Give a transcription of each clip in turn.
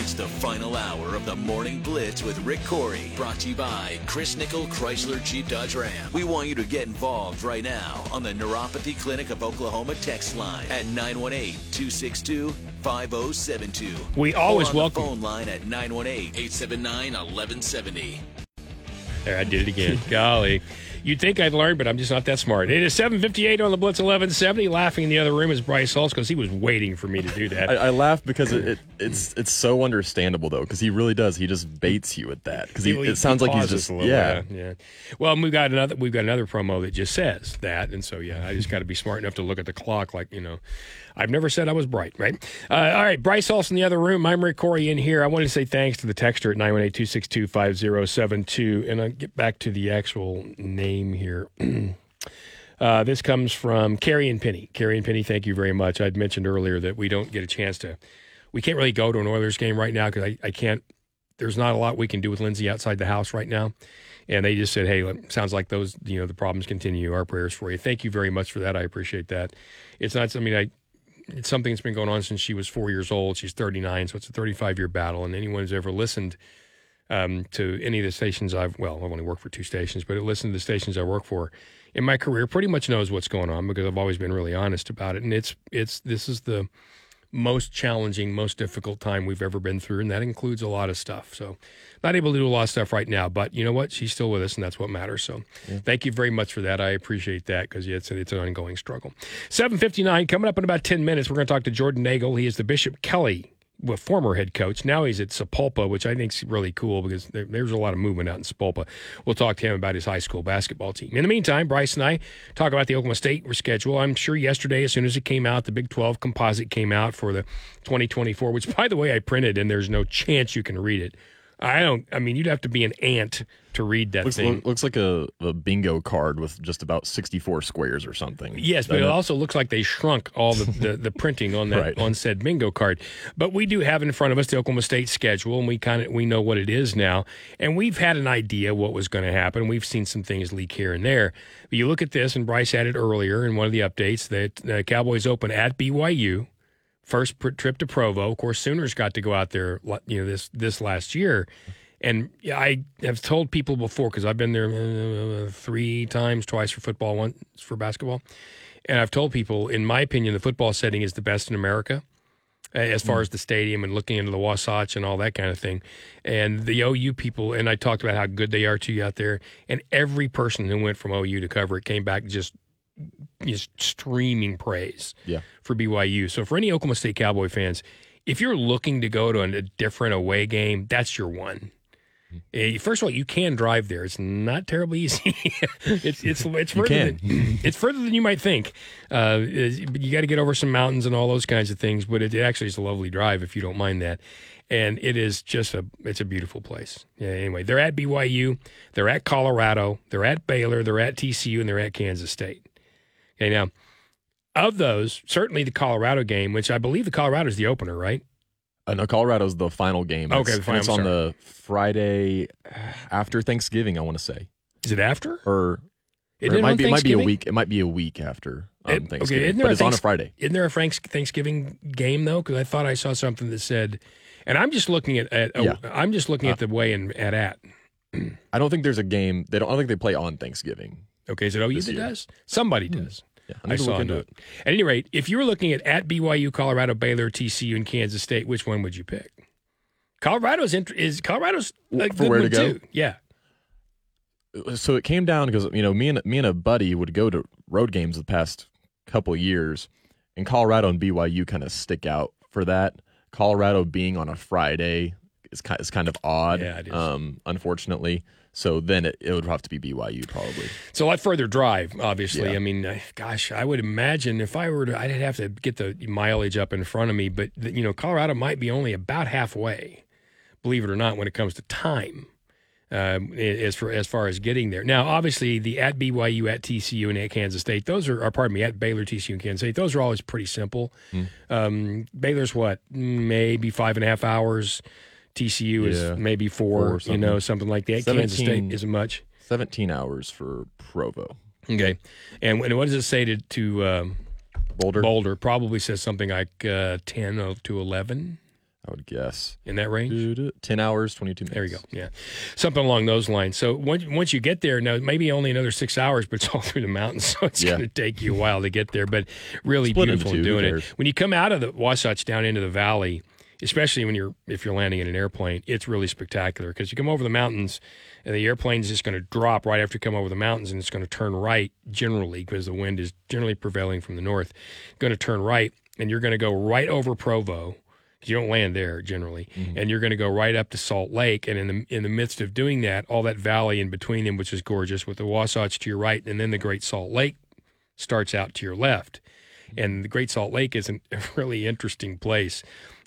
It's the final hour of the Morning Blitz with Rick Couri, brought to you by Chris Nikel Chrysler Jeep Dodge Ram. We want you to get involved right now on the Neuropathy Clinic of Oklahoma text line at 918-262-5072. We always or on welcome- the phone line at 918-879-1170. There, I did it again. Golly. You'd think I'd learn, but I'm just not that smart. It is 758 on the Blitz 1170. Laughing in the other room is Bryce Hulse because he was waiting for me to do that. I, I laugh because it, it, it's it's so understandable though because he really does he just baits you at that because He- it sounds like he's just a little, yeah yeah. Well, we've got another we've got another promo that just says that, and so yeah, I just got to be smart enough to look at the clock. Like you know, I've never said I was bright, right? Uh, all right, Bryce Hulse in the other room. I'm Rick Couri in here. I wanted to say thanks to the texter at 918-262-5072, and I'll get back to the actual name here. Uh, this comes from Carrie and Penny. Carrie and Penny, thank you very much. I'd mentioned earlier that we don't get a chance to, we can't really go to an Oilers game right now because I, I can't, there's not a lot we can do with Lindsay outside the house right now. And they just said, hey, sounds like those, you know, the problems continue. Our prayers for you. Thank you very much for that. I appreciate that. It's not, something I, it's something that's been going on since she was four years old. She's 39, so it's a 35 year battle. And anyone who's ever listened um, to any of the stations I've, well, I've only worked for two stations, but it listened to the stations I work for in my career pretty much knows what's going on because I've always been really honest about it. And it's, it's, this is the most challenging, most difficult time we've ever been through. And that includes a lot of stuff. So not able to do a lot of stuff right now, but you know what? She's still with us and that's what matters. So thank you very much for that. I appreciate that because yeah, it's, it's an ongoing struggle. 759 coming up in about 10 minutes. We're going to talk to Jordan Nagel. He is the Bishop Kelly well, former head coach. Now he's at Sapulpa, which I think is really cool because there, there's a lot of movement out in Sapulpa. We'll talk to him about his high school basketball team. In the meantime, Bryce and I talk about the Oklahoma State reschedule. I'm sure yesterday, as soon as it came out, the Big 12 composite came out for the 2024, which, by the way, I printed, and there's no chance you can read it. I don't. I mean, you'd have to be an ant to read that looks, thing. look- looks like a, a bingo card with just about 64 squares or something Yes, but it also looks like they shrunk all the, the, the printing on that Right. on said bingo card. But we do have in front of us the Oklahoma State schedule, and we kind of we know what it is now, and we've had an idea what was going to happen. We've seen some things leak here and there. But you look at this, and Bryce added earlier in one of the updates that the Cowboys open at BYU. First pr- trip to Provo. Of course, Sooners got to go out there, you know, this this last year. And I have told people before because I've been there uh, three times, twice for football, once for basketball. And I've told people, in my opinion, the football setting is the best in America as far as the stadium and looking into the Wasatch and all that kind of thing. And the OU people, and I talked about how good they are to you out there. And every person who went from OU to cover it came back just just streaming praise Yeah. for BYU. So for any Oklahoma State Cowboy fans, if you're looking to go to a different away game, that's your one. Eh, First of all, you can drive there. It's not terribly easy. it's it's it's further than it's further than you might think. Uh, you got to get over some mountains and all those kinds of things. But it, it actually is a lovely drive if you don't mind that. And it is just a it's a beautiful place. Yeah. Anyway, they're at BYU, they're at Colorado, they're at Baylor, they're at TCU, and they're at Kansas State. Okay, now of those, certainly the Colorado game, which I believe the Colorado is the opener, right? Uh, no, Colorado's the final game. Okay, It's- the final, It's on the Friday after Thanksgiving, I want to say, Is it after? or, Isn't or it might be it might be a week. It might be a week after um, It- okay, Thanksgiving, isn't there but a it's on a Friday. Isn't there a Frank's Thanksgiving game though? Because I thought I saw something that said, and I'm just looking at, at Yeah. I'm just looking at the way in at at. I don't think there's a game. They don't. I don't think they play on Thanksgiving. Okay, is it OU that year. does? Somebody does. Yeah, I to saw look it. into At any rate, if you were looking at at BYU, Colorado, Baylor, TCU, and Kansas State, which one would you pick? Colorado's int- is Colorado's a For where to go? too. Yeah. so it came down because you know me and me and a buddy would go to road games the past couple years, and Colorado and BYU kind of stick out for that. Colorado being on a Friday is kind is kind of odd, Yeah, it is. um, unfortunately. So then it, it would have to be BYU probably. It's a lot further drive, obviously. Yeah. I mean, uh, gosh, I would imagine if I were to, I'd have to get the mileage up in front of me. But you know, Colorado might be only about halfway, believe it or not, when it comes to time. Um, as for as far as getting there. Now, obviously, the at BYU, at TCU, and at Kansas State, those are, or pardon me, at Baylor, TCU, and Kansas State, those are always pretty simple. Hmm. Um, Baylor's what, maybe five and a half hours. TCU Yeah. is maybe Four four, you know, something like that. Kansas State 17 isn't much. Seventeen hours for Provo, Okay, and, and what does it say to to um, Boulder. Boulder? Probably says something like uh, ten to eleven. I would guess. in that range. 10 hours, 22 minutes. There you go. Yeah, something along those lines. So once once you get there, now maybe only another six hours, but it's all through the mountains, so it's Yeah. going to take you a while to get there. But really Split beautiful doing it. When you come out of the Wasatch down into the valley, especially when you're if you're landing in an airplane, it's really spectacular because you come over the mountains and the airplane's just going to drop right after you come over the mountains and it's going to turn right generally because the wind is generally prevailing from the north. Going to turn right and you're going to go right over Provo. You don't land there generally, mm-hmm. and you're going to go right up to Salt Lake. And in the in the midst of doing that, all that valley in between them, which is gorgeous, with the Wasatch to your right, and then the Great Salt Lake starts out to your left. Mm-hmm. And the Great Salt Lake is a really interesting place.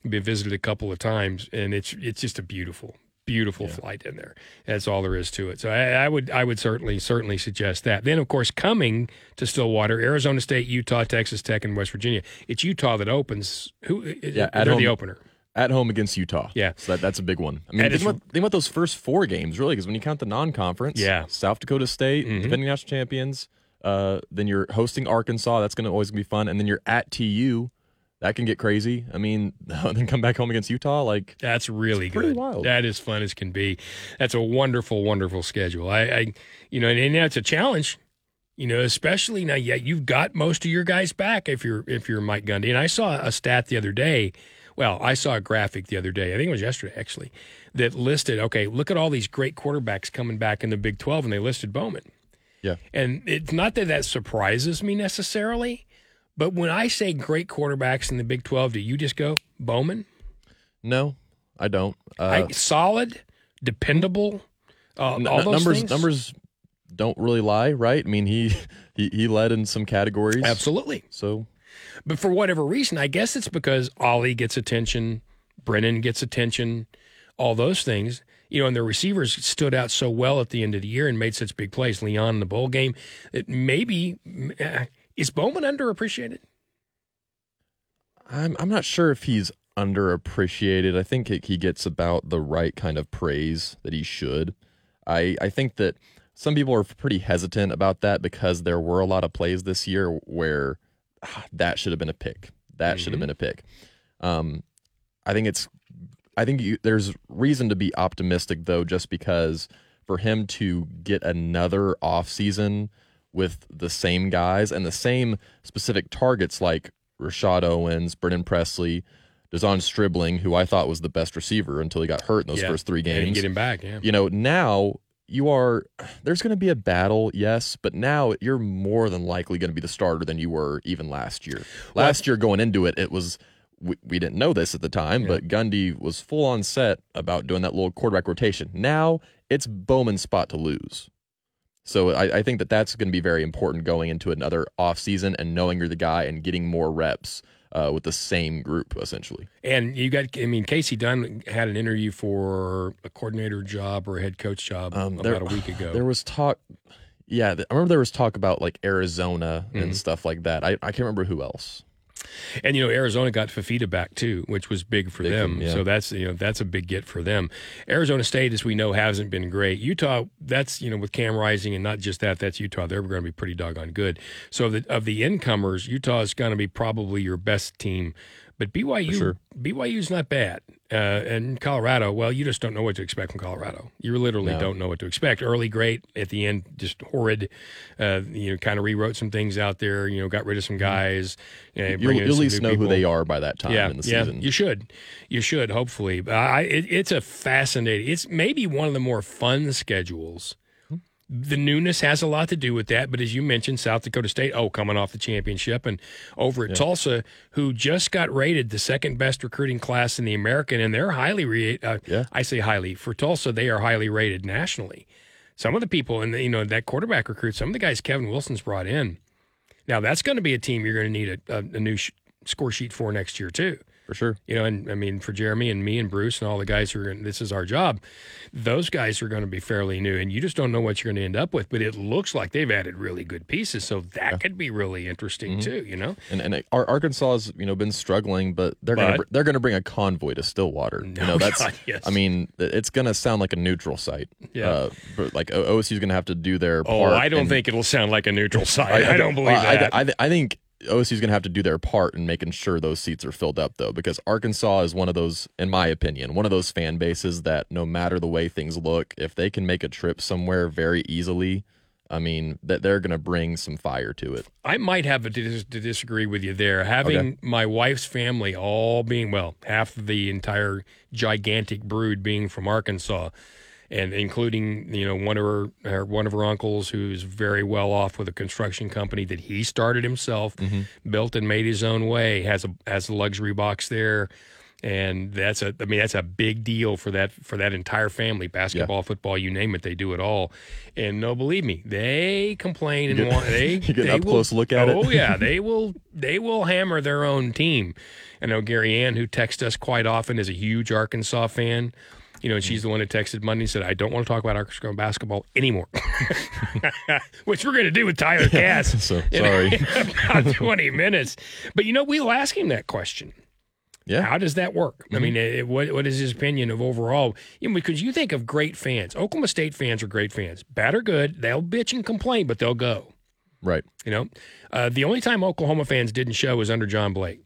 Been visited a couple of times, and it's it's just a beautiful, beautiful flight in there. That's all there is to it. So I, I would I would certainly certainly suggest that. Then of course coming to Stillwater, Arizona State, Utah, Texas Tech, and West Virginia. It's Utah that opens. Who? Yeah, at they're the opener. At home against Utah. Yeah. So that, that's a big one. I mean, think about, think about those first four games, really, because when you count the non conference, Yeah. Mm-hmm. South Dakota State, defending national champions, uh, then you're hosting Arkansas. That's going to always be fun. And then you're at TU. That can get crazy. I mean, then come back home against Utah. Like, That's really pretty good. wild. That is fun as can be. That's a wonderful, wonderful schedule. I, I you know, and, and that's a challenge. You know, especially now. Yeah, you've got most of your guys back if you're if you're Mike Gundy. And I saw a stat the other day. Well, I saw a graphic the other day. I think it was yesterday actually that listed. Okay, look at all these great quarterbacks coming back in the Big Twelve, and they listed Bowman. yeah. And it's not that that surprises me necessarily, but when I say great quarterbacks in the Big Twelve, do you just go Bowman? No, I don't. Uh, I, solid, dependable. Uh, n- all those numbers things? numbers don't really lie, right? I mean, he, he, he led in some categories. Absolutely. So, But for whatever reason, I guess it's because Ollie gets attention, Brennan gets attention, all those things. You know, and the receivers stood out so well at the end of the year and made such big plays. Leon in the bowl game. That maybe uh, is Bowman underappreciated? I'm I'm not sure if he's underappreciated. I think he- he gets about the right kind of praise that he should. I I think that some people are pretty hesitant about that because there were a lot of plays this year where ah, that should have been a pick. That should have been a pick. Um, I think it's I think you, there's reason to be optimistic though, just because for him to get another offseason with the same guys and the same specific targets like Rashod Owens, Brennan Presley, De'Zhaun Stribling, who I thought was the best receiver until he got hurt in those Yeah. first three Yeah, games. get him back. Yeah. You know, now you are there's going to be a battle, yes, but now you're more than likely going to be the starter than you were even last year. Last year going into it, it was we, we didn't know this at the time, but Gundy was full on set about doing that little quarterback rotation. Now it's Bowman's spot to lose. So I, I think that that's going to be very important going into another offseason and knowing you're the guy and getting more reps uh, with the same group essentially. And you got, I mean, Kasey Dunn had an interview for a coordinator job or a head coach job Um, about there- a week ago. There was talk. Yeah, I remember there was talk about like Arizona Mm-hmm. and stuff like that. I, I can't remember who else. And you know, Arizona got Fifita back too, which was big for Big them. yeah. So that's you know that's a big get for them. Arizona State, as we know, hasn't been great. Utah, that's you know with Cam Rising and not just that, that's Utah. They're going to be pretty doggone good. So of the, of the incomers, Utah is going to be probably your best team. But BYU, sure. BYU's not bad. Uh, and Colorado, well, you just don't know what to expect from Colorado. You literally No. don't know what to expect. Early, great. At the end, just horrid. Uh, you know, kind of rewrote some things out there. You know, got rid of some guys. You know, You'll, you'll at least know who they are by that time Yeah, in the yeah, season. you should, you should. Hopefully, But I, it, it's a fascinating. It's maybe one of the more fun schedules. The newness has a lot to do with that, but as you mentioned, South Dakota State, oh, coming off the championship, and over at Tulsa, who just got rated the second best recruiting class in the American, and they're highly, re- uh, Yeah. I say highly for Tulsa, they are highly rated nationally. Some of the people, and you know that quarterback recruit, some of the guys Kevin Wilson's brought in. Now that's going to be a team you're going to need a, a, a new sh- score sheet for next year too. For sure. You know, and I mean for Jeremy and me and Bruce and all the guys who are this is our job. Those guys are going to be fairly new, and you just don't know what you're going to end up with. But it looks like they've added really good pieces, so that could be really interesting too. You know, And and Ar- Arkansas has you know been struggling, but they're gonna they're gonna bring a convoy to Stillwater. you Oh, know that's God, yes. I mean it's gonna sound like a neutral site. Yeah. Uh, but like OSU's gonna have to do their oh, part. I don't and- think it'll sound like a neutral site. I, don't believe well, I- that. I, I think OSU's going to have to do their part in making sure those seats are filled up, though, because Arkansas is one of those, in my opinion, one of those fan bases that no matter the way things look, if they can make a trip somewhere very easily, I mean, that they're going to bring some fire to it. I might have to, dis- to disagree with you there. Having Okay. my wife's family all being, well, half the entire gigantic brood being from Arkansas, and including you know one of her, her one of her uncles who's very well off with a construction company that he started himself, mm-hmm. built and made his own way. has a has a luxury box there. And that's a, I mean, that's a big deal for that for that entire family. Basketball, football, you name it, they do it all. And no, believe me, they complain and want they you get they up will- close look at it? Oh yeah, they will they will hammer their own team. I know Gary Ann, who texts us quite often, is a huge Arkansas fan. You know, and she's the one that texted Monday and said, "I don't want to talk about Arkansas basketball anymore," which we're going to do with Tyler Cass. So sorry. about twenty minutes. But you know, we'll ask him that question. Yeah. How does that work? I mean, eh, what what is his opinion of overall? You know, because you think of great fans. Oklahoma State fans are great fans. Bad or good, they'll bitch and complain, but they'll go. Right. You know, uh, the only time Oklahoma fans didn't show was under John Blake.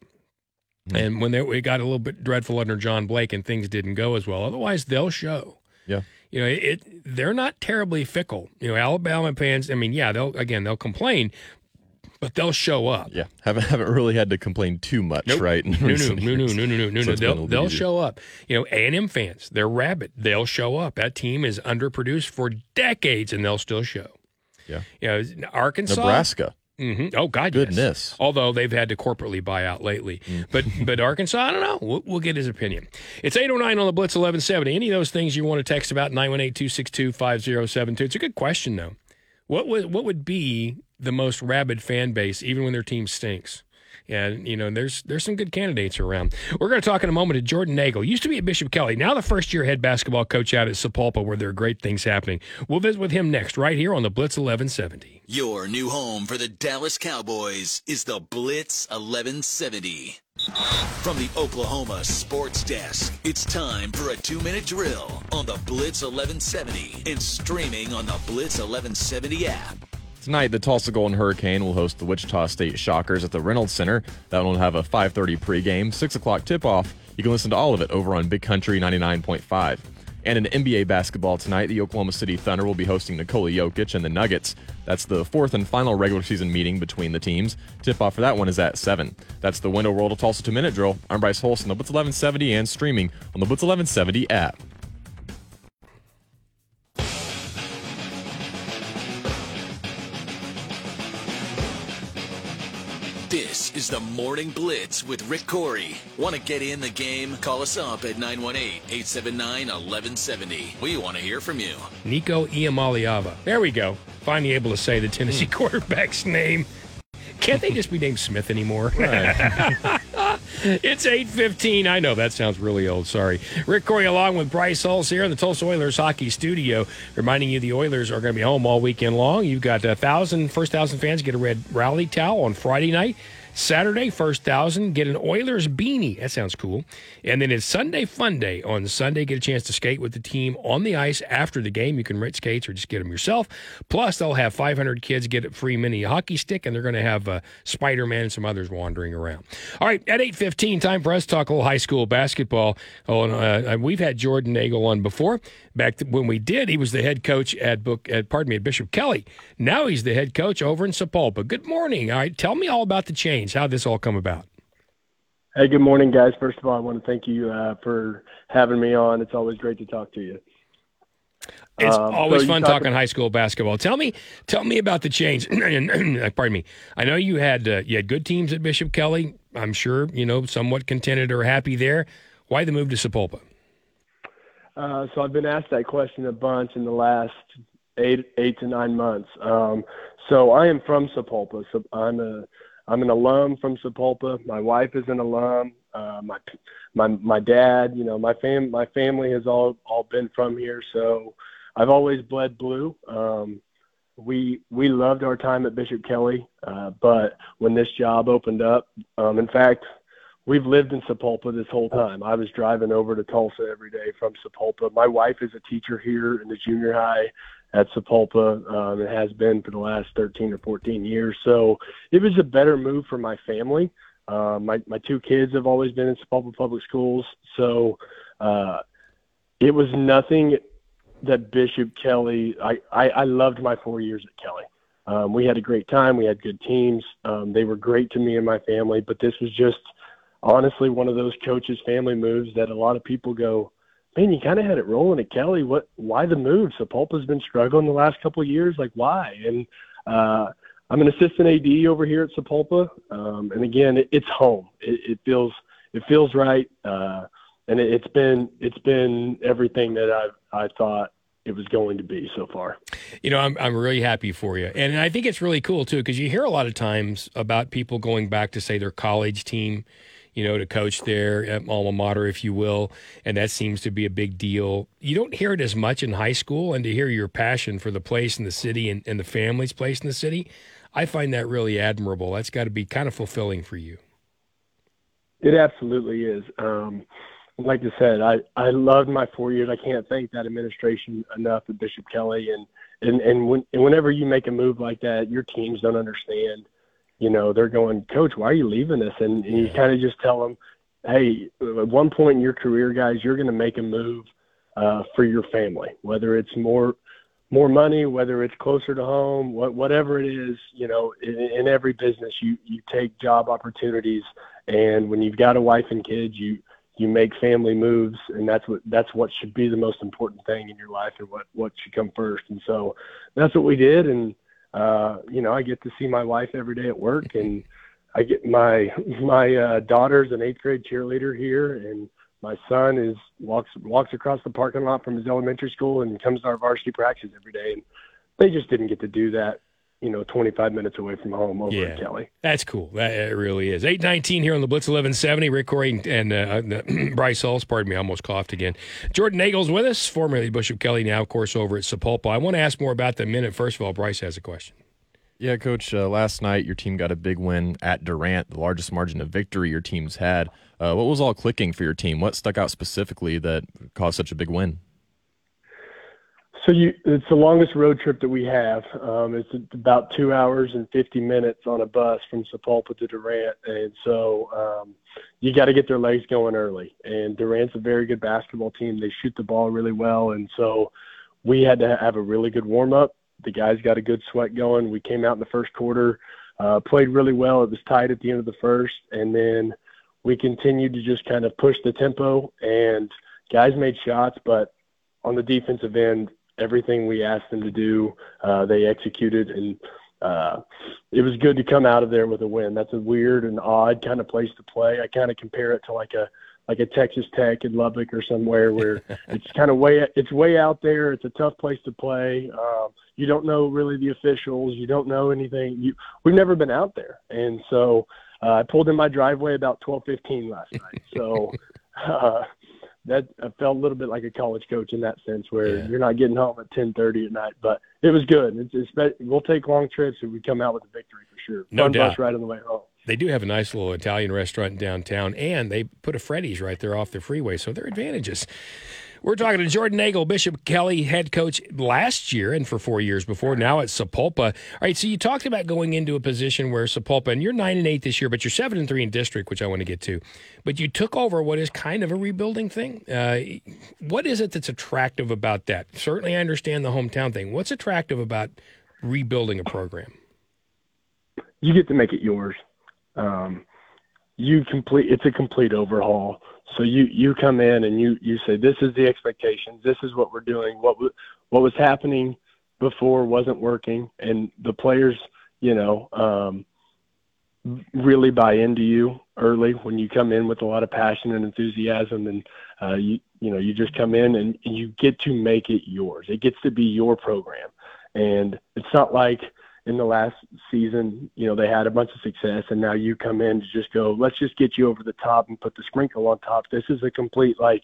And when they, it got a little bit dreadful under John Blake and things didn't go as well, otherwise they'll show. Yeah. You know, it they're not terribly fickle. You know, Alabama fans. I mean, yeah, they'll again they'll complain, but they'll show up. Yeah. Haven't haven't really had to complain too much, Nope. right? No, no, no, no, no, no, no, no, So no. it's been a They'll they'll easier. show up. You know, A and M fans, they're rabid. They'll show up. That team is underproduced for decades, and they'll still show. Yeah. You know, Arkansas, Nebraska. Hmm Oh God, yes. Goodness. Although they've had to corporately buy out lately, but but Arkansas, I don't know. We'll, we'll get his opinion. It's eight oh nine on the Blitz eleven seventy. Any of those things you want to text about 918-262-5072. It's a good question though. What would what would be the most rabid fan base, even when their team stinks? And you know, there's there's some good candidates around. We're going to talk in a moment to Jordan Nagel. Used to be at Bishop Kelly, now the first year head basketball coach out at Sapulpa, where there are great things happening. We'll visit with him next, right here on the Blitz eleven seventy. Your new home for the Dallas Cowboys is the Blitz 1170. From the Oklahoma Sports Desk, it's time for a two minute drill on the Blitz 1170 and streaming on the Blitz 1170 app. Tonight, the Tulsa Golden Hurricane will host the Wichita State Shockers at the Reynolds Center. That one will have a 5:30 pregame, 6 o'clock tip-off. You can listen to all of it over on Big Country 99.5. And in NBA basketball tonight, the Oklahoma City Thunder will be hosting Nikola Jokic and the Nuggets. That's the fourth and final regular season meeting between the teams. Tip-off for that one is at 7. That's the Window World of Tulsa two-minute drill. I'm Bryce Holson, the Blitz 1170, and streaming on the Blitz 1170 app. This is the Morning Blitz with Rick Couri. Want to get in the game? Call us up at 918 879 1170. We want to hear from you. Nico Iamaleava. There we go. Finally able to say the Tennessee hmm. quarterback's name. Can't they just be named Smith anymore? it's 8.15. I know that sounds really old. Sorry. Rick Couri along with Bryce Hulse here in the Tulsa Oilers hockey studio, reminding you the Oilers are going to be home all weekend long. You've got a thousand, first thousand fans get a red rally towel on Friday night. Saturday, first thousand, get an Oilers beanie. That sounds cool. And then it's Sunday Fun Day. On Sunday, get a chance to skate with the team on the ice after the game. You can rent skates or just get them yourself. Plus, they'll have 500 kids get a free mini hockey stick, and they're going to have uh, Spider Man and some others wandering around. All right, at 8:15, time for us to talk a little high school basketball. Oh, and, uh, we've had Jordan Nagel on before. Back when we did, he was the head coach at book at pardon me at Bishop Kelly. Now he's the head coach over in Sapulpa. Good morning. All right, tell me all about the change. How did this all come about? Hey, good morning, guys. First of all, I want to thank you uh, for having me on. It's always great to talk to you. It's Um, always so fun talk- talking high school basketball. Tell me, tell me about the change. Pardon me. I know you had uh, you had good teams at Bishop Kelly. I'm sure you know somewhat contented or happy there. Why the move to Sapulpa? Uh, so I've been asked that question a bunch in the last eight eight to nine months. Um, so I am from Sapulpa. So I'm a I'm an alum from Sapulpa. My wife is an alum. Uh, my my my dad, you know, my fam my family has all all been from here. So I've always bled blue. Um, we we loved our time at Bishop Kelly, uh, but when this job opened up, um, in fact, we've lived in Sapulpa this whole time. I was driving over to Tulsa every day from Sapulpa. My wife is a teacher here in the junior high, at Sapulpa. Um, it has been for the last 13 or 14 years. So it was a better move for my family. Uh, my my two kids have always been in Sapulpa Public Schools, so uh, it was nothing that Bishop Kelly. I, I I loved my four years at Kelly. Um, we had a great time. We had good teams. Um, they were great to me and my family. But this was just honestly one of those coaches' family moves that a lot of people go, man, you kind of had it rolling at Kelly. What? Why the move? Sapulpa's been struggling the last couple of years. Like why? And uh, I'm an assistant AD over here at Sapulpa, um, and again, it, it's home. It, it feels it feels right, uh, and it, it's been it's been everything that I I thought it was going to be so far. You know, I'm I'm really happy for you, and I think it's really cool too because you hear a lot of times about people going back to say their college team, you know, to coach their alma mater, if you will, and that seems to be a big deal. You don't hear it as much in high school, and to hear your passion for the place and the city and, and the family's place in the city, I find that really admirable. That's got to be kind of fulfilling for you. It absolutely is. Um, like I said, I, I loved my four years. I can't thank that administration enough Bishop Kelly. And, and, and, when, and whenever you make a move like that, your teams don't understand. You know, they're going, Coach, why are you leaving us? And, and you kind of just tell them, hey, at one point in your career, guys, you're going to make a move uh, for your family, whether it's more more money, whether it's closer to home, what, whatever it is, you know, in, in every business, you, you take job opportunities. And when you've got a wife and kids, you, you make family moves and that's what, that's what should be the most important thing in your life and what, what should come first. And so that's what we did. And, uh, you know, I get to see my wife every day at work and I get my, my, uh, daughter's an eighth grade cheerleader here and, my son is walks walks across the parking lot from his elementary school and comes to our varsity practice every day. And they just didn't get to do that, you know, 25 minutes away from home over yeah, at Kelly. That's cool. That it really is. 819 here on the Blitz 1170. Rick Couri and uh, Bryce Hulse, pardon me, I almost coughed again. Jordan Nagel's with us, formerly Bishop Kelly, now, of course, over at Sapulpa. I want to ask more about the minute. First of all, Bryce has a question. Yeah, Coach. Uh, last night, your team got a big win at Durant, the largest margin of victory your team's had. Uh, what was all clicking for your team? What stuck out specifically that caused such a big win? So you, it's the longest road trip that we have. Um, it's about two hours and 50 minutes on a bus from Sapulpa to Durant, and so um, you got to get their legs going early. And Durant's a very good basketball team. They shoot the ball really well, and so we had to have a really good warm up the guys got a good sweat going. We came out in the first quarter, uh, played really well. It was tight at the end of the first, and then we continued to just kind of push the tempo. And guys made shots, but on the defensive end, everything we asked them to do, uh, they executed, and uh, it was good to come out of there with a win. That's a weird and odd kind of place to play. I kind of compare it to like a like a Texas Tech in Lubbock or somewhere where it's kind of way it's way out there. It's a tough place to play. Um, you don't know really the officials. You don't know anything. You we've never been out there, and so uh, I pulled in my driveway about twelve fifteen last night. So. Uh, that I felt a little bit like a college coach in that sense, where yeah. you're not getting home at 10:30 at night. But it was good. It's, it's we'll take long trips and we come out with a victory for sure. No Fun doubt. bus ride on the way home. They do have a nice little Italian restaurant downtown, and they put a Freddy's right there off the freeway, so there are advantages. We're talking to Jordan Nagel, Bishop Kelly, head coach last year and for four years before. Now at Sapulpa. All right, so you talked about going into a position where Sapulpa, and you're nine and eight this year, but you're seven and three in district, which I want to get to. But you took over what is kind of a rebuilding thing. Uh, what is it that's attractive about that? Certainly, I understand the hometown thing. What's attractive about rebuilding a program? You get to make it yours um, you complete it's a complete overhaul. So you you come in and you you say this is the expectations. This is what we're doing. What what was happening before wasn't working, and the players, you know, um, really buy into you early when you come in with a lot of passion and enthusiasm, and uh, you you know you just come in and, and you get to make it yours. It gets to be your program, and it's not like in the last season, you know, they had a bunch of success, and now you come in to just go, let's just get you over the top and put the sprinkle on top. This is a complete like,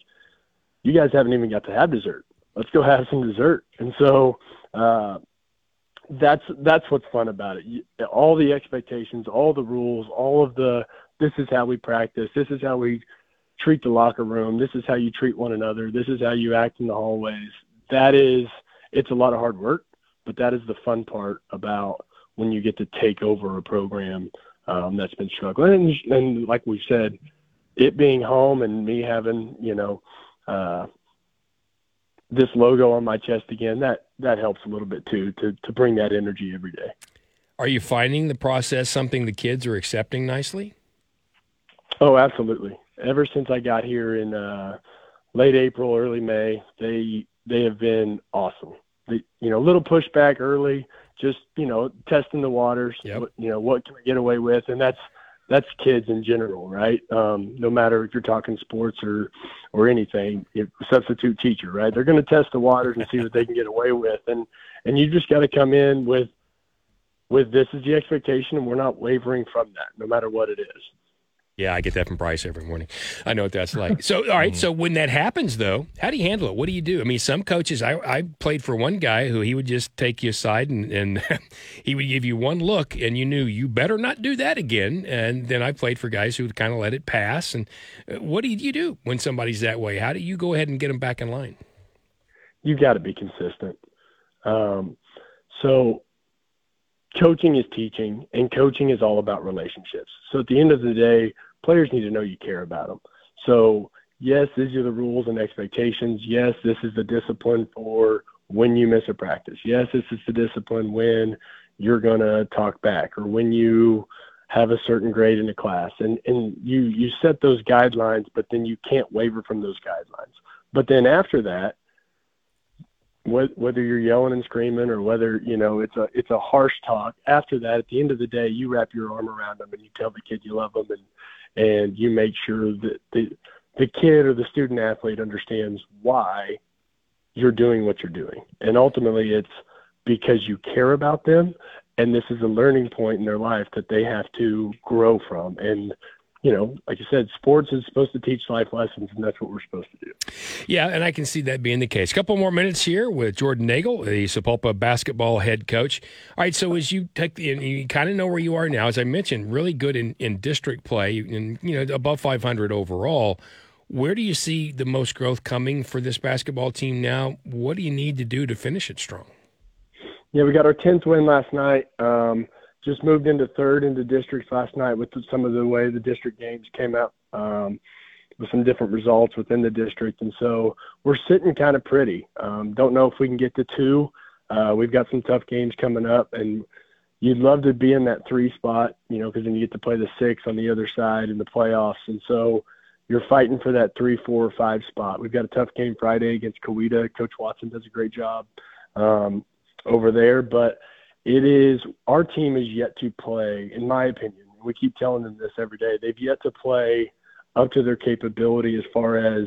you guys haven't even got to have dessert. Let's go have some dessert. And so uh, that's that's what's fun about it. All the expectations, all the rules, all of the this is how we practice. This is how we treat the locker room. This is how you treat one another. This is how you act in the hallways. That is it's a lot of hard work, but that is the fun part about when you get to take over a program um, that's been struggling. And, and like we said, it being home and me having, you know, uh, this logo on my chest again, that that helps a little bit too to to bring that energy every day. Are you finding the process something the kids are accepting nicely? Oh, absolutely. Ever since I got here in uh, late April, early May, they they have been awesome. The, you know, little pushback early, just you know, testing the waters. Yep. You know, what can I get away with, and that's that's kids in general, right? Um, no matter if you're talking sports or or anything, if, substitute teacher, right? They're going to test the waters and see what they can get away with, and and you just got to come in with with this is the expectation, and we're not wavering from that, no matter what it is. Yeah, I get that from Bryce every morning. I know what that's like. So, all right. So when that happens, though, how do you handle it? What do you do? I mean, some coaches. I, I played for one guy who he would just take you aside and, and he would give you one look, and you knew you better not do that again. And then I played for guys who would kind of let it pass. And uh, what do you do when somebody's that way? How do you go ahead and get them back in line? You've got to be consistent. Um, so coaching is teaching, and coaching is all about relationships. So at the end of the day, players need to know you care about them. So yes, these are the rules and expectations. Yes, this is the discipline for when you miss a practice. Yes, this is the discipline when you're going to talk back or when you have a certain grade in a class and and you you set those guidelines but then you can't waver from those guidelines but then after that whether you're yelling and screaming or whether you know it's a it's a harsh talk after that at the end of the day you wrap your arm around them and you tell the kid you love them and and you make sure that the the kid or the student athlete understands why you're doing what you're doing. And ultimately it's because you care about them and this is a learning point in their life that they have to grow from. And you know, like you said, sports is supposed to teach life lessons, and that's what we're supposed to do. Yeah, and I can see that being the case. A couple more minutes here with Jordan Nagel, the Sapulpa basketball head coach. All right, so as you take the, you kind of know where you are now. As I mentioned, really good in, in district play, and you know, above 500 overall. Where do you see the most growth coming for this basketball team now? What do you need to do to finish it strong? Yeah, we got our 10th win last night. Um, just moved into third into districts last night with some of the way the district games came out um, with some different results within the district, and so we're sitting kind of pretty. Um, don't know if we can get to two. Uh, we've got some tough games coming up, and you'd love to be in that three spot, you know, because then you get to play the six on the other side in the playoffs, and so you're fighting for that three, four, or five spot. We've got a tough game Friday against Coweta. Coach Watson does a great job um, over there, but it is our team is yet to play, in my opinion. We keep telling them this every day. They've yet to play up to their capability as far as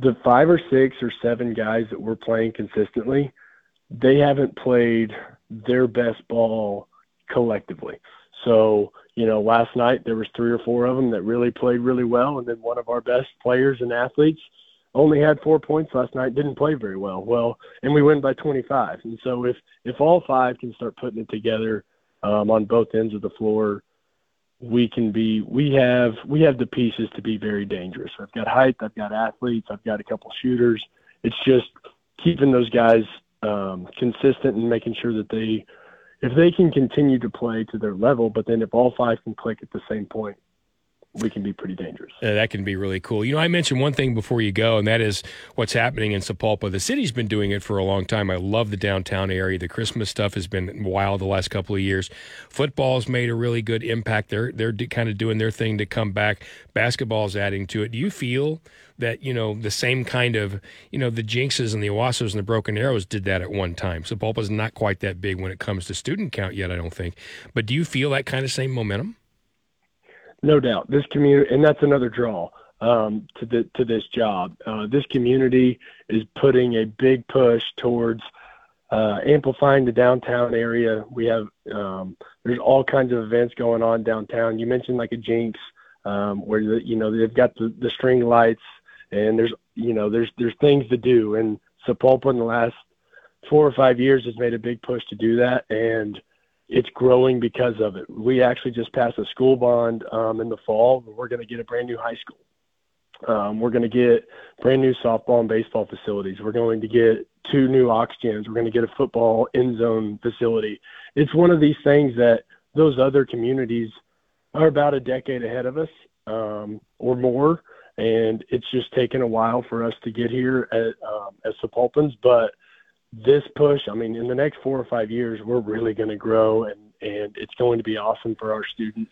the five or six or seven guys that we're playing consistently. They haven't played their best ball collectively. So, you know, last night there was three or four of them that really played really well, and then one of our best players and athletes only had four points last night, didn't play very well. Well, and we win by 25. And so if if all five can start putting it together um, on both ends of the floor, we can be we have we have the pieces to be very dangerous. I've got height, I've got athletes, I've got a couple shooters. It's just keeping those guys um, consistent and making sure that they if they can continue to play to their level, but then if all five can click at the same point, we can be pretty dangerous. Uh, that can be really cool. You know, I mentioned one thing before you go, and that is what's happening in Sapulpa. The city's been doing it for a long time. I love the downtown area. The Christmas stuff has been wild the last couple of years. Football's made a really good impact. They're they're kind of doing their thing to come back. Basketball's adding to it. Do you feel that you know the same kind of you know the Jenkses and the Owassos and the Broken Arrows did that at one time. Sapulpa's not quite that big when it comes to student count yet, I don't think. But do you feel that kind of same momentum? No doubt, this community, and that's another draw um, to the to this job. Uh, this community is putting a big push towards uh, amplifying the downtown area. We have um, there's all kinds of events going on downtown. You mentioned like a Jenks, um, where the, you know they've got the, the string lights, and there's you know there's there's things to do. And Sapulpa in the last four or five years has made a big push to do that, and it's growing because of it. We actually just passed a school bond um, in the fall. We're going to get a brand new high school. Um, we're going to get brand new softball and baseball facilities. We're going to get two new oxygens. We're going to get a football end zone facility. It's one of these things that those other communities are about a decade ahead of us um, or more, and it's just taken a while for us to get here at, um, as Sapulpans. But this push, I mean, in the next four or five years, we're really going to grow, and and it's going to be awesome for our students.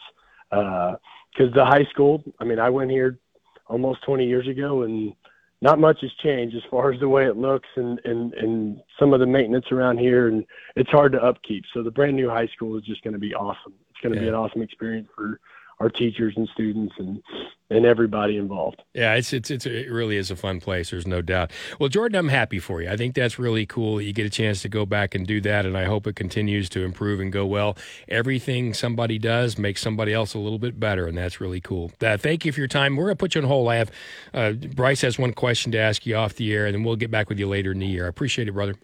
Because uh, the high school, I mean, I went here almost 20 years ago, and not much has changed as far as the way it looks and, and, and some of the maintenance around here, and it's hard to upkeep. So the brand new high school is just going to be awesome. It's going to yeah. be an awesome experience for our teachers and students and and everybody involved. Yeah, it's it's it's it really is a fun place. There's no doubt. Well, Jordan, I'm happy for you. I think that's really cool that you get a chance to go back and do that, and I hope it continues to improve and go well. Everything somebody does makes somebody else a little bit better, and that's really cool. Uh, thank you for your time. We're gonna put you on hold. I have uh, Bryce has one question to ask you off the air, and then we'll get back with you later in the year. I appreciate it, brother.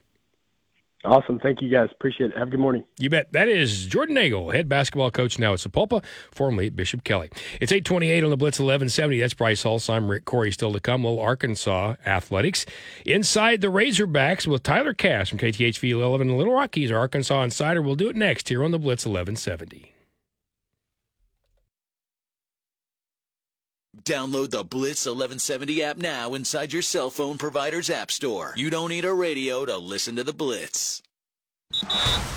Awesome. Thank you guys. Appreciate it. Have a good morning. You bet. That is Jordan Nagel, head basketball coach now at Sapulpa, formerly at Bishop Kelly. It's 828 on the Blitz 1170. That's Bryce Hulse. I'm Rick Couri still to come. Little Arkansas athletics. Inside the Razorbacks with Tyler Cass from KTHV 11 and Little Rockies. Arkansas Insider. We'll do it next here on the Blitz 1170. Download the Blitz 1170 app now inside your cell phone provider's app store. You don't need a radio to listen to the Blitz.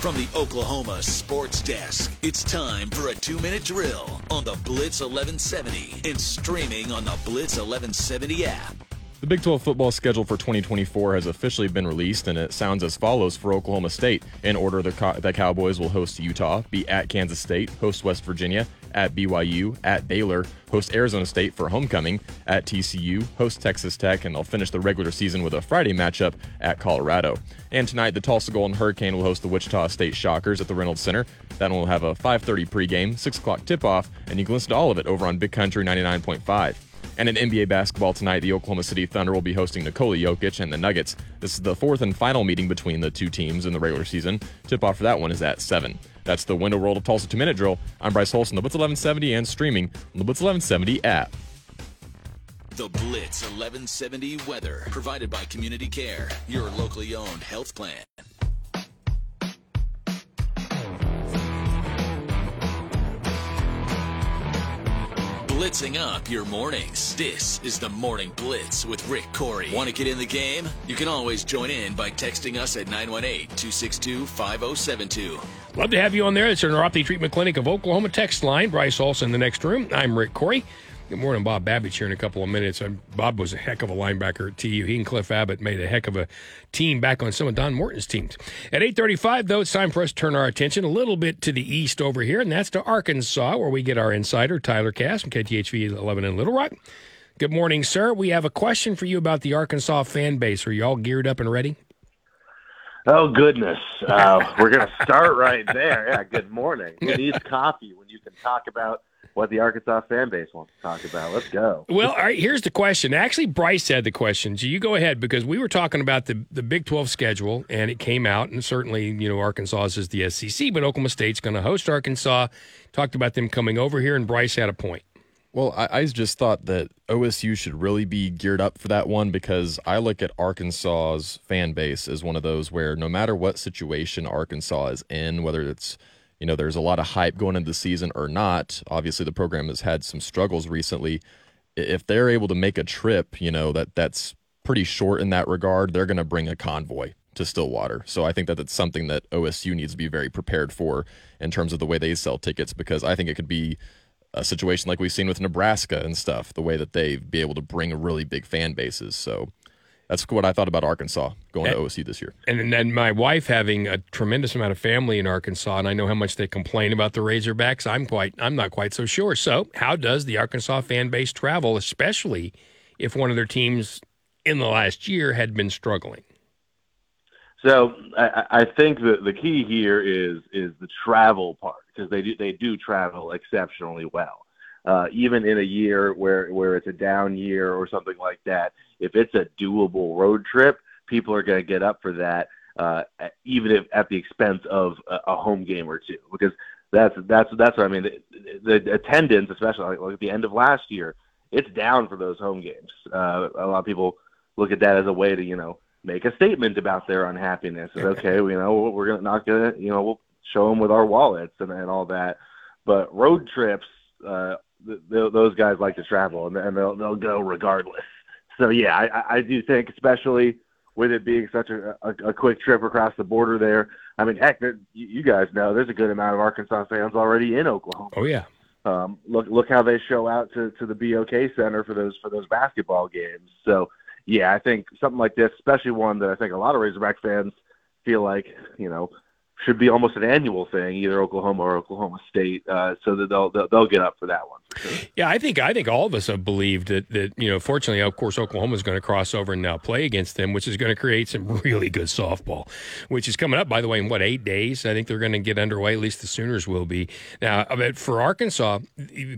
From the Oklahoma Sports Desk, it's time for a two minute drill on the Blitz 1170 and streaming on the Blitz 1170 app. The Big 12 football schedule for 2024 has officially been released, and it sounds as follows for Oklahoma State. In order, the, the Cowboys will host Utah, be at Kansas State, host West Virginia, at BYU, at Baylor, host Arizona State for homecoming, at TCU, host Texas Tech, and they'll finish the regular season with a Friday matchup at Colorado. And tonight, the Tulsa Golden Hurricane will host the Wichita State Shockers at the Reynolds Center. That one will have a 5:30 pregame, 6 o'clock tip-off, and you can listen to all of it over on Big Country 99.5. And in NBA basketball tonight, the Oklahoma City Thunder will be hosting Nikola Jokic and the Nuggets. This is the fourth and final meeting between the two teams in the regular season. Tip off for that one is at 7. That's the Window World of Tulsa 2 Minute Drill. I'm Bryce Holson, the Blitz 1170, and streaming on the Blitz 1170 app. The Blitz 1170 weather, provided by Community Care, your locally owned health plan. Blitzing up your mornings. This is the Morning Blitz with Rick Couri. Want to get in the game? You can always join in by texting us at 918-262-5072. Love to have you on there. It's our Neuropathy Treatment Clinic of Oklahoma text line. Bryce Olson in the next room. I'm Rick Couri. Good morning, Bob Babich here in a couple of minutes. Bob was a heck of a linebacker at TU. He and Cliff Abbott made a heck of a team back on some of Don Morton's teams. At 8:35, though, it's time for us to turn our attention a little bit to the east over here, and that's to Arkansas, where we get our insider Tyler Cass from KTHV 11 in Little Rock. Good morning, sir. We have a question for you about the Arkansas fan base. Are you all geared up and ready? Oh goodness, uh, we're going to start right there. Yeah. Good morning. Who needs coffee when you can talk about what the Arkansas fan base wants to talk about. Let's go. Well, all right, here's the question. Actually, Bryce had the question. So you go ahead because we were talking about the, the Big 12 schedule and it came out, and certainly, you know, Arkansas is the SEC, but Oklahoma State's going to host Arkansas. Talked about them coming over here, and Bryce had a point. Well, I, I, just thought that OSU should really be geared up for that one because I look at Arkansas's fan base as one of those where no matter what situation Arkansas is in, whether it's you know, there's a lot of hype going into the season or not. Obviously, the program has had some struggles recently. If they're able to make a trip, you know, that that's pretty short in that regard, they're going to bring a convoy to Stillwater. So I think that that's something that OSU needs to be very prepared for in terms of the way they sell tickets because I think it could be a situation like we've seen with Nebraska and stuff, the way that they be able to bring really big fan bases. So that's what I thought about Arkansas going and, to OSU this year. And then my wife having a tremendous amount of family in Arkansas, and I know how much they complain about the Razorbacks. I'm quite, I'm not quite so sure. So, how does the Arkansas fan base travel, especially if one of their teams in the last year had been struggling? So, I, I think that the key here is is the travel part because they do they do travel exceptionally well uh, even in a year where where it's a down year or something like that, if it's a doable road trip, people are going to get up for that, uh, even if at the expense of a, a home game or two, because that's that's that's what I mean. The, the attendance, especially like, at the end of last year, it's down for those home games. Uh, a lot of people look at that as a way to you know make a statement about their unhappiness. Okay, you know we're gonna not gonna you know we'll show them with our wallets and, and all that. But road trips, uh, th- th- those guys like to travel and, and they'll they'll go regardless. So yeah, I, I do think especially with it being such a, a, a quick trip across the border there. I mean, heck, there, you guys know there's a good amount of Arkansas fans already in Oklahoma. Oh yeah. Um, look look how they show out to, to the BOK Center for those for those basketball games. So yeah, I think something like this, especially one that I think a lot of Razorback fans feel like you know should be almost an annual thing, either Oklahoma or Oklahoma State, uh, so that they'll, they'll, they'll get up for that one. For sure. Yeah, I think I think all of us have believed that that you know, fortunately, of course, Oklahoma is going to cross over and now play against them, which is going to create some really good softball, which is coming up by the way in what eight days. I think they're going to get underway. At least the Sooners will be now. But for Arkansas,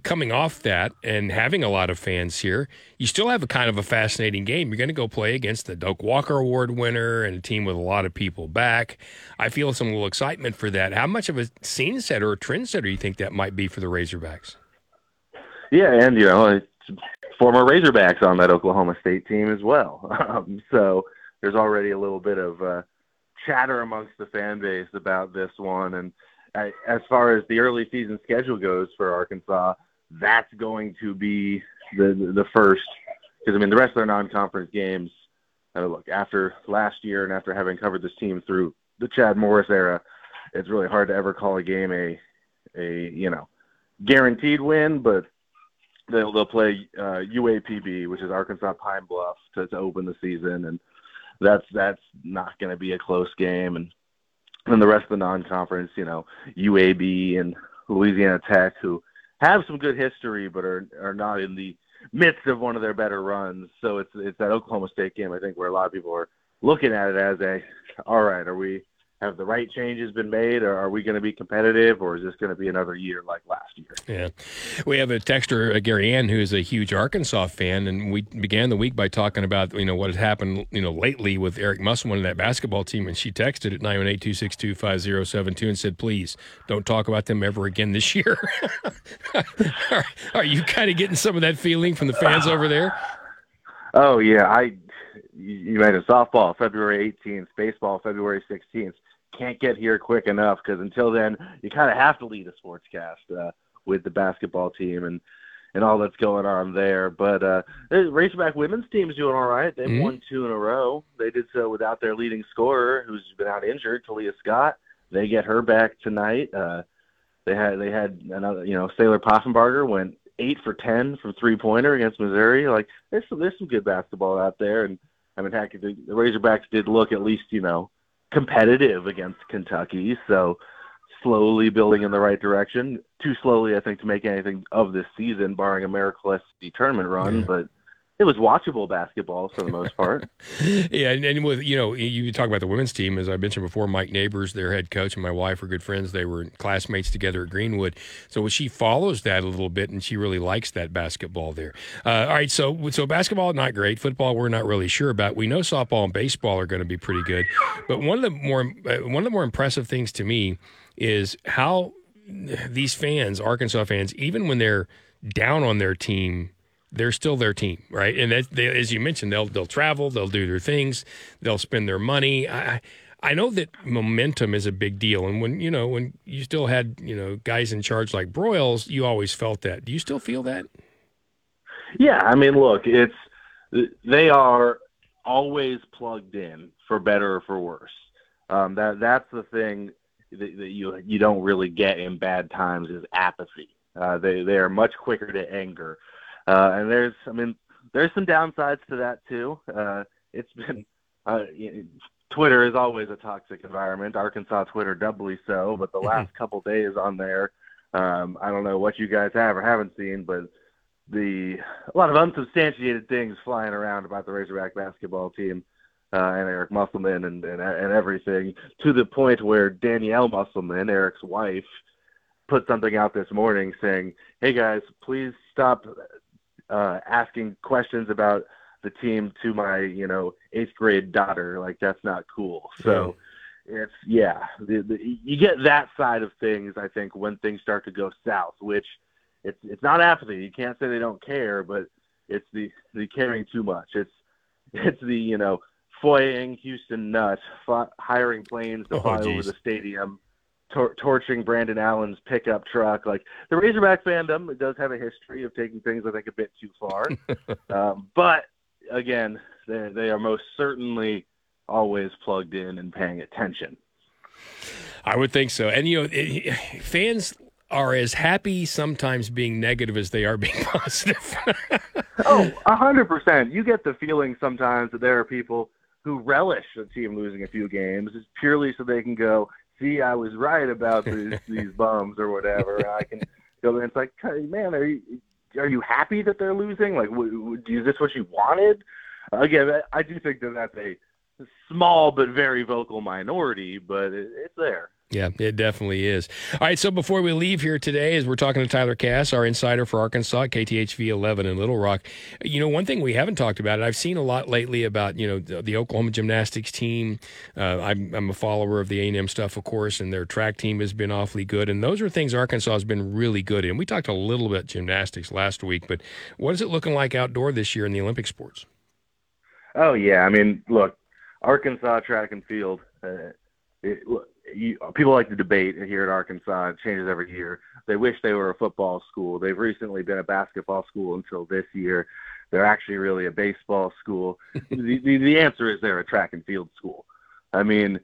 coming off that and having a lot of fans here, you still have a kind of a fascinating game. You're going to go play against the Doak Walker Award winner and a team with a lot of people back. I feel some little excitement for that. How much of a scene setter or trend setter do you think that might be for the Razorbacks? Yeah, and you know, former Razorbacks on that Oklahoma State team as well. Um, so there's already a little bit of uh, chatter amongst the fan base about this one. And I, as far as the early season schedule goes for Arkansas, that's going to be the the first because I mean the rest of their non-conference games. Uh, look, after last year and after having covered this team through the Chad Morris era, it's really hard to ever call a game a a you know guaranteed win, but they'll they'll play uh, UAPB, which is Arkansas Pine Bluff, to, to open the season, and that's that's not going to be a close game. And then the rest of the non-conference, you know, UAB and Louisiana Tech, who have some good history, but are are not in the midst of one of their better runs. So it's it's that Oklahoma State game, I think, where a lot of people are looking at it as a, all right, are we have the right changes been made, or are we going to be competitive, or is this going to be another year like last year? Yeah, we have a texter, uh, Gary Ann, who is a huge Arkansas fan, and we began the week by talking about you know what has happened you know lately with Eric Musselman and that basketball team, and she texted at nine one eight two six two five zero seven two and said, "Please don't talk about them ever again this year." are, are you kind of getting some of that feeling from the fans over there? Oh yeah, I you made a softball February 18th, baseball February 16th can't get here quick enough because until then, you kind of have to lead a sportscast uh, with the basketball team and and all that's going on there. But uh, the Razorback women's team is doing all right. They've Mhm. won two in a row. They did so without their leading scorer, who's been out injured, Taliah Scott. They get her back tonight. Uh, they had they had another, you know, Saylor Poffenbarger went eight for ten from three pointer against Missouri. Like there's some there's some good basketball out there, and I mean, heck, the, the Razorbacks did look at least you know competitive against Kentucky. So slowly building in the right direction. Too slowly, I think, to make anything of this season, barring a miraculous tournament run. Yeah. But it was watchable basketball for the most part. yeah, and, and with you know, you talk about the women's team, as I mentioned before, Mike Neighbors, their head coach, and my wife are good friends. They were classmates together at Greenwood, so she follows that a little bit, and she really likes that basketball there. Uh, all right, so so basketball not great, football we're not really sure about. We know softball and baseball are going to be pretty good, but one of the more uh, one of the more impressive things to me is how these fans, Arkansas fans, even when they're down on their team they're still their team, right? And that they, as you mentioned, they'll they'll travel, they'll do their things, they'll spend their money. I I know that momentum is a big deal, and when you know when you still had you know guys in charge like Broyles, you always felt that. Do you still feel that? Yeah, I mean, look, it's they are always plugged in for better or for worse. Um, that that's the thing that, that you you don't really get in bad times is apathy. Uh, they they are much quicker to anger, uh, and there's I mean there's some downsides to that too. Uh, it's been uh, Twitter is always a toxic environment. Arkansas Twitter doubly so. But the last couple days on there, um, I don't know what you guys have or haven't seen, but the a lot of unsubstantiated things flying around about the Razorback basketball team uh, and Eric Musselman and, and and everything to the point where Danielle Musselman, Eric's wife, put something out this morning saying, "Hey guys, please stop uh, asking questions about the team to my you know eighth grade daughter. Like that's not cool." So. It's yeah, the, the, you get that side of things. I think when things start to go south, which it's it's not apathy. You can't say they don't care, but It's the the caring too much. It's it's the you know FOIAing Houston Nutt's, hiring planes to Oh, fly over the stadium, tor- torching Brandon Allen's pickup truck. Like the Razorback fandom, it does have a history of taking things I think a bit too far. um, but again, they they are most certainly always plugged in and paying attention. I would think so. And you know, it, fans are as happy sometimes being negative as they are being positive. Oh, a hundred percent. You get the feeling sometimes that there are people who relish a team losing a few games just purely so they can go, "See, I was right about these these bums or whatever." I can go, and it's like, "Hey, man, are you are you happy that they're losing? Like, w- w- is this what you wanted? Again, I- I do think that that's a small but very vocal minority, but it, it's there. Yeah, it definitely is. All right, so before we leave here today, as we're talking to Tyler Cass, our insider for Arkansas, KTHV 11 in Little Rock, you know, one thing we haven't talked about, and I've seen a lot lately about, you know, the, the Oklahoma gymnastics team. Uh, I'm, I'm a follower of the A&M stuff, of course, and their track team has been awfully good. And those are things Arkansas has been really good in. We talked a little bit gymnastics last week, but what is it looking like outdoor this year in the Olympic sports? Oh yeah, I mean, look, Arkansas track and field. Uh, it, look, you, people like to debate here at Arkansas. It changes every year. They wish they were a football school. They've recently been a basketball school until this year. They're actually really a baseball school. the, the the answer is they're a track and field school. I mean,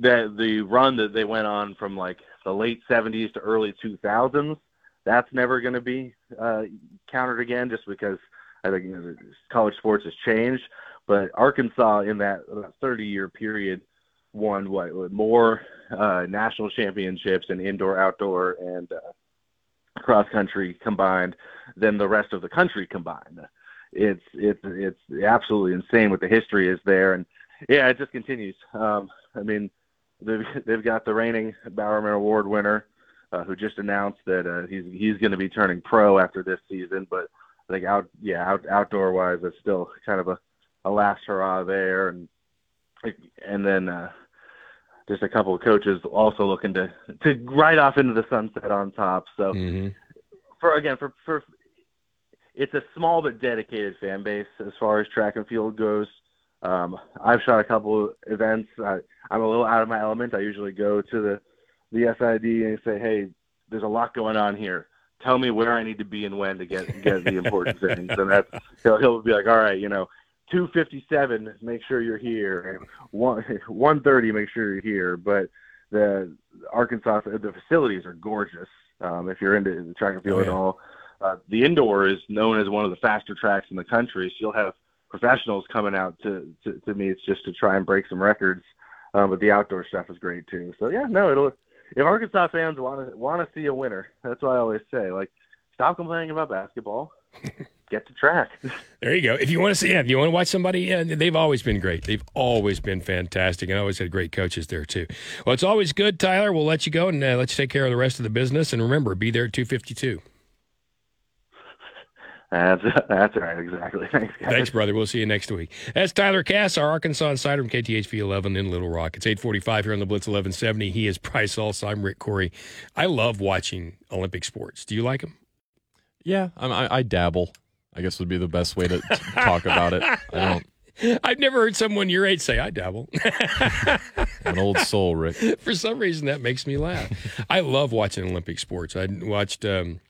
the the run that they went on from like the late '70s to early 2000s, that's never going to be uh, countered again, just because I think you know, college sports has changed. But Arkansas in that 30 year period won what more uh, national championships in indoor, outdoor, and uh, cross country combined than the rest of the country combined. It's it's it's absolutely insane what the history is there, and yeah, it just continues. Um, I mean, they've they've got the reigning Bowerman Award winner, uh, who just announced that uh, he's he's going to be turning pro after this season. But I think out yeah out outdoor wise, it's still kind of a, a last hurrah there, and and then uh, just a couple of coaches also looking to to ride off into the sunset on top. So Mm-hmm. for again for for it's a small but dedicated fan base as far as track and field goes. Um, I've shot a couple of events. I, I'm a little out of my element. I usually go to the the SID and say, "Hey, there's a lot going on here. Tell me where I need to be and when to get get the important things." And that's he'll he'll be like, "All right, you know, 257, make sure you're here. And one 130, make sure you're here." But the Arkansas the facilities are gorgeous. Um, if you're into the track and field Oh, at all, uh, the indoor is known as one of the faster tracks in the country. So you'll have professionals coming out to to, to meets just to try and break some records. Um, but the outdoor stuff is great too. So yeah, no, it'll. If Arkansas fans want to want to see a winner, that's what I always say. Like, stop complaining about basketball. Get to track. There you go. If you want to see, yeah, if you want to watch somebody, yeah, they've always been great. They've always been fantastic, and always had great coaches there too. Well, it's always good, Tyler. We'll let you go and uh, let you take care of the rest of the business. And remember, be there at two fifty two. That's that's right, exactly. Thanks, guys. Thanks, brother. We'll see you next week. That's Tyler Cass, our Arkansas insider from KTHV 11 in Little Rock. It's 845 here on the Blitz 1170. He is Price Also. I'm Rick Couri. I love watching Olympic sports. Do you like them? Yeah, I'm, I, I dabble. I guess would be the best way to talk about it. I don't. I've never heard someone your age say, I dabble. An old soul, Rick. For some reason, that makes me laugh. I love watching Olympic sports. I watched. Um,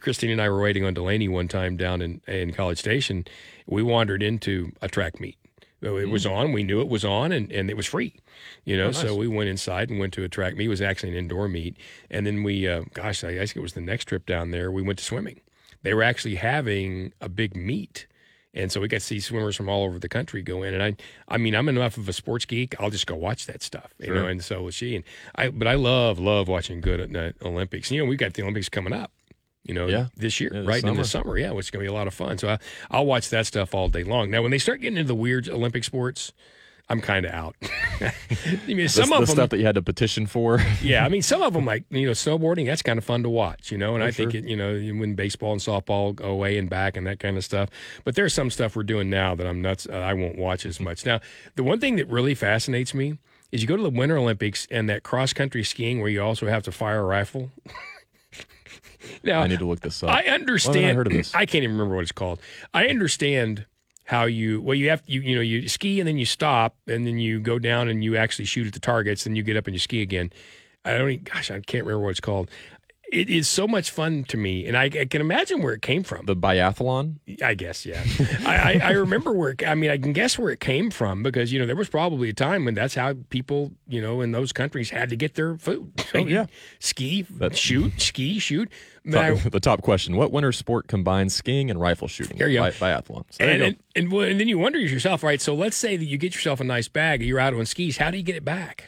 Christine and I were waiting on Delaney one time down in in College Station. We wandered into a track meet. It was on. We knew it was on, and, and it was free. You know, so we went inside and went to a track meet. It was actually an indoor meet, and then we, uh, gosh, I guess it was the next trip down there. We went to swimming. They were actually having a big meet. And so we got to see swimmers from all over the country go in, and I, I mean, I'm enough of a sports geek. I'll just go watch that stuff, you know. And so was she, and I, but I love, love watching good at the Olympics. You know, we got the Olympics coming up, you know, Yeah. this year, Yeah, right in the summer. summer, yeah, which is going to be a lot of fun. So I, I'll watch that stuff all day long. Now, when they start getting into the weird Olympic sports, I'm kind of out. I mean, some the of them, stuff that you had to petition for. yeah, I mean, some of them like you know snowboarding. That's kind of fun to watch, you know. And Oh, I think it, you know when baseball and softball go away and back and that kind of stuff. But there's some stuff we're doing now that I'm nuts. Uh, I won't watch as much. Now, the one thing that really fascinates me is you go to the Winter Olympics and that cross country skiing where you also have to fire a rifle. now, I need to look this up. I understand. I heard of this? I can't even remember what it's called. I understand how you well you have you you know you ski and then you stop and then you go down and you actually shoot at the targets and you get up and you ski again. I don't. Even, gosh, I can't remember what it's called. It is so much fun to me, and I, I can imagine where it came from. the biathlon. I guess, yeah. I, I, I remember where. It, I mean, I can guess where it came from because you know there was probably a time when that's how people you know in those countries had to get their food. Oh, yeah. ski, That's- shoot, ski, shoot. But I- the top question: What winter sport combines skiing and rifle shooting? There you go. Bi- biathlon. So there and, you and, go. and, well, and then you wonder yourself, right? So let's say that you get yourself a nice bag, you're out on skis. How do you get it back?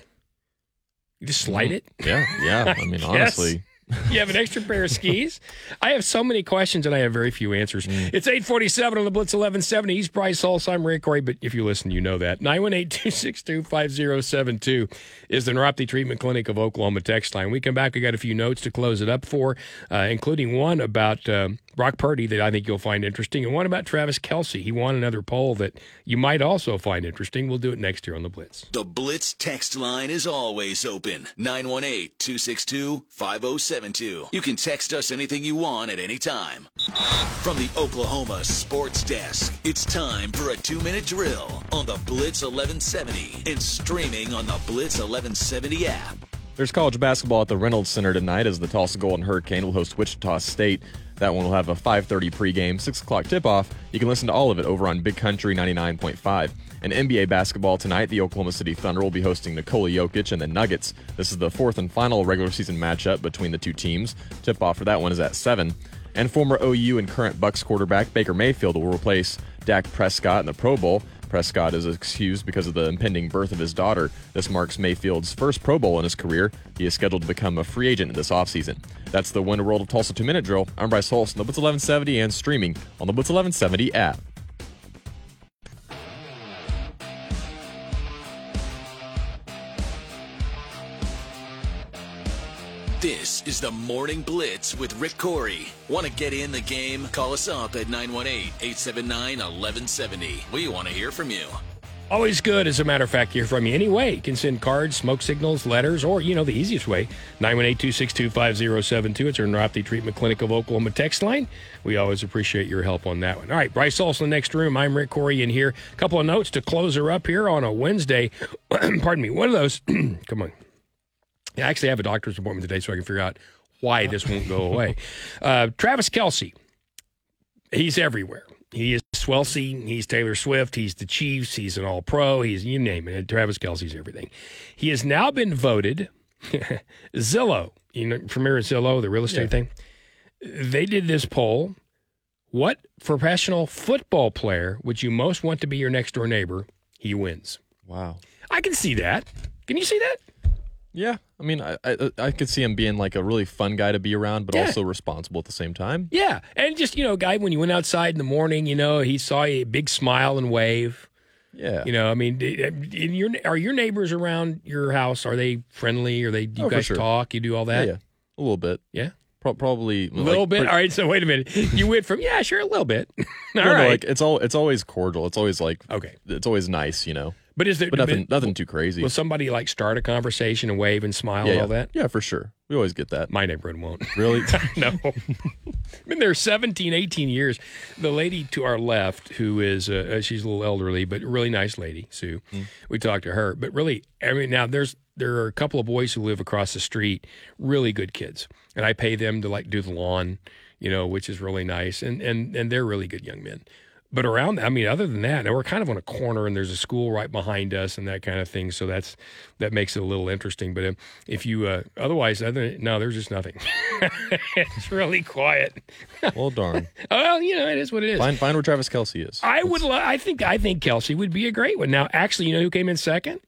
You just slide mm-hmm. it. yeah, yeah. I mean, Yes. honestly, You have an extra pair of skis. I have so many questions and I have very few answers. It's 847 on the Blitz 1170. He's Bryce Hulse. I'm Ray Couri, but if you listen, you know that. 918-262-5072 is the Neuropathy Treatment Clinic of Oklahoma text line. We come back, we got a few notes to close it up for, uh, including one about uh, Brock Purdy that I think you'll find interesting, and one about Travis Kelce. He won another poll that you might also find interesting. We'll do it next year on the Blitz. The Blitz text line is always open. 918-262-5072. You can text us anything you want at any time. From the Oklahoma Sports Desk, it's time for a two-minute drill on the Blitz 1170 and streaming on the Blitz 1170 app. there's college basketball at the Reynolds Center tonight as the Tulsa Golden Hurricane will host Wichita State. That one will have a 5:30 pregame, 6 o'clock tip-off. You can listen to all of it over on Big Country 99.5. And NBA basketball tonight, the Oklahoma City Thunder will be hosting Nikola Jokic and the Nuggets. This is the fourth and final regular season matchup between the two teams. Tip-off for that one is at 7. And former OU and current Bucs quarterback Baker Mayfield will replace Dak Prescott in the Pro Bowl. Prescott is excused because of the impending birth of his daughter. This marks Mayfield's first Pro Bowl in his career. He is scheduled to become a free agent this offseason. That's the Winter World of Tulsa 2 Minute Drill. I'm Bryce Holst on the Blitz 1170 and streaming on the Blitz 1170 app. Is the Morning Blitz with Rick Couri. Want to get in the game? Call us up at 918-879-1170. We want to hear from you. Always good, as a matter of fact, hear from you. Anyway, you can send cards, smoke signals, letters, or, you know, the easiest way, 918-262-5072. It's our neuropathy treatment clinic of Oklahoma text line. We always appreciate your help on that one. All right, Bryce Olson, the next room. I'm Rick Couri in here. A couple of notes to close her up here on a Wednesday. Pardon me. One of those, come on. I actually have a doctor's appointment today so I can figure out why this won't go away. Uh, Travis Kelce, he's everywhere. He is Swelce. He's Taylor Swift. He's the Chiefs. He's an All Pro. He's you name it. Travis Kelce's everything. He has now been voted Zillow. You know, familiar with Zillow, the real estate thing. They did this poll. What professional football player would you most want to be your next door neighbor? He wins. Wow. I can see that. Can you see that? Yeah, I mean, I, I I could see him being like a really fun guy to be around, but Yeah. also responsible at the same time. Yeah, and just you know, guy, when you went outside in the morning, you know, he saw you, big smile and wave. Yeah, You know, I mean, in uh, your are your neighbors around your house? Are they friendly? Are they? Do you Oh, guys sure. talk? You do all that? yeah, a little bit. Yeah? Pro- probably A little bit. all right. So wait a minute. You went from yeah, sure, a little bit. all No, right. no, like it's all it's always cordial. It's always like okay, it's always nice, you know. But is there But nothing nothing too crazy. Will somebody like start a conversation and wave and smile yeah, and yeah. all that? Yeah, for sure. We always get that. My neighborhood won't. Really? no. I've been there 17, 18 years. The lady to our left, who is, uh, she's a little elderly, but really nice lady, Sue. We talked to her. But really, I mean, now there's, there are a couple of boys who live across the street, really good kids. And I pay them to like do the lawn, you know, which is really nice. And, and, and they're really good young men. But around, I mean, other than that, we're kind of on a corner, and there's a school right behind us, and that kind of thing. So that's that makes it a little interesting. But um, if you, uh, otherwise, other no, there's just nothing. it's really quiet. well, darn. Well, you know, it is what it is. Find find where Travis Kelce is. I would. Lo- I think. I think Kelce would be a great one. Now, actually, you know who came in second?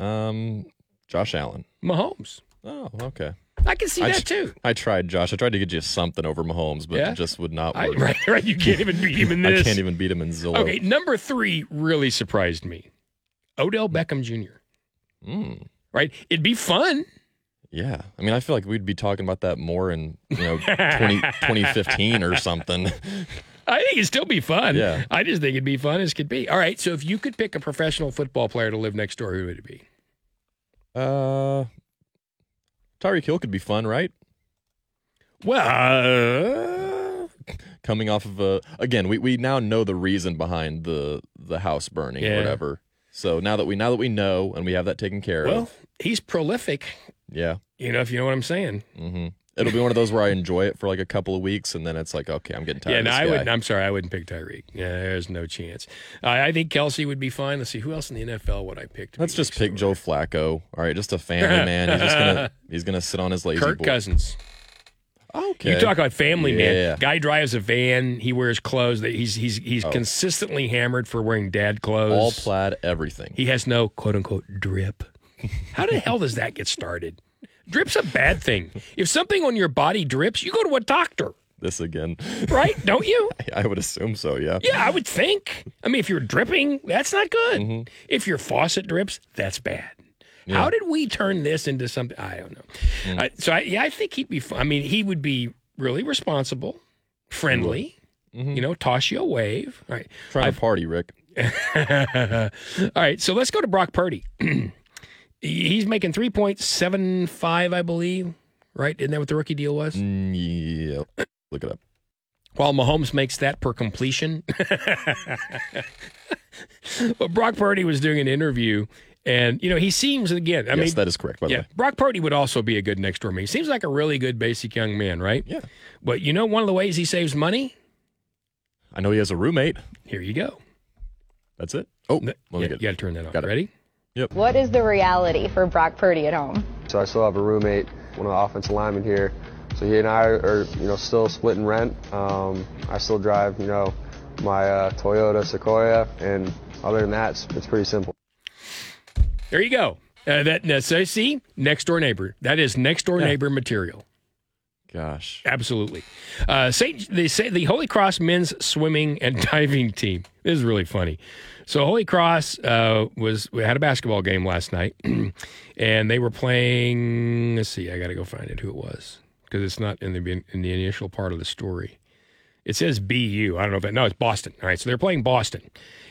Um, Josh Allen. Mahomes. Oh, okay. I can see I that j- too. I tried, Josh. I tried to get you something over Mahomes, but Yeah? it just would not I, work. right, right. You can't even beat him in this. I can't even beat him in Zillow. Okay, number three really surprised me. Odell Beckham Jr. Mm, Right? It'd be fun. yeah. I mean, I feel like we'd be talking about that more in you know 20, 2015 or something. I think it'd still be fun. Yeah. I just think it'd be fun as could be. All right. So if you could pick a professional football player to live next door, who would it be? Uh, Tyreek Hill could be fun, right? Well, uh, coming off of a again, we, we now know the reason behind the the house burning Yeah. or whatever. So now that we now that we know and we have that taken care well, of, well, he's prolific. yeah, You know, if you know what I'm saying. hmm it'll be one of those where I enjoy it for like a couple of weeks and then it's like, okay, I'm getting tired. Yeah, of no, this I guy. wouldn't. I'm sorry, I wouldn't pick Tyreek. Yeah, there's no chance. I I think Kelce would be fine. Let's see who else in the NFL would I pick. Let's just pick door? Joe Flacco. All right, just a family man. He's just gonna he's gonna sit on his lazy Kirk. Cousins. Okay. You talk about family Yeah. man. Guy drives a van. He wears clothes that he's he's he's Oh. consistently hammered for wearing dad clothes. all plaid, everything. He has no quote unquote drip. How the hell does that get started? Drip's a bad thing. If something on your body drips, you go to a doctor, This again. right? Don't you? I would assume so. Yeah. Yeah, I would think. I mean, if you're dripping, that's not good. Mm-hmm. If your faucet drips, that's bad. How did we turn this into something? I don't know. Mm. Uh, so, I, yeah, I think he'd be. I mean, he would be really responsible, friendly. Mm-hmm. Mm-hmm. You know, toss you a wave. All right. Trying to party, Rick. All right, so let's go to Brock Purdy. He's making 3.75, I believe, right? Isn't that what the rookie deal was? Mm, yeah. Look it up. While Mahomes makes that per completion. but Brock Purdy was doing an interview, and, you know, he seems, again, I yes, mean, that is correct. By the yeah, way. Brock Purdy would also be a good next door man. He seems like a really good basic young man, right? Yeah. But you know, one of the ways he saves money? I know he has a roommate. Here you go. That's it. Oh, let Yeah, me you got to turn that on. Got it. Ready? What is the reality for Brock Purdy at home? So I still have a roommate, one of the offensive linemen here. So he and I are, you know, still splitting rent. Um, I still drive, you know, my uh, Toyota Sequoia, and other than that, it's, it's pretty simple. There you go. Uh, that so see next door neighbor. That is next door neighbor material. Gosh. Absolutely. Uh, Saint, the Sa- the Holy Cross men's swimming and diving team. This is really funny. So Holy Cross uh, was we had a basketball game last night, and they were playing. Let's see, I got to go find it who it was because it's not in the in the initial part of the story. It says BU. I don't know if that. No, it's Boston. All right, so they're playing Boston,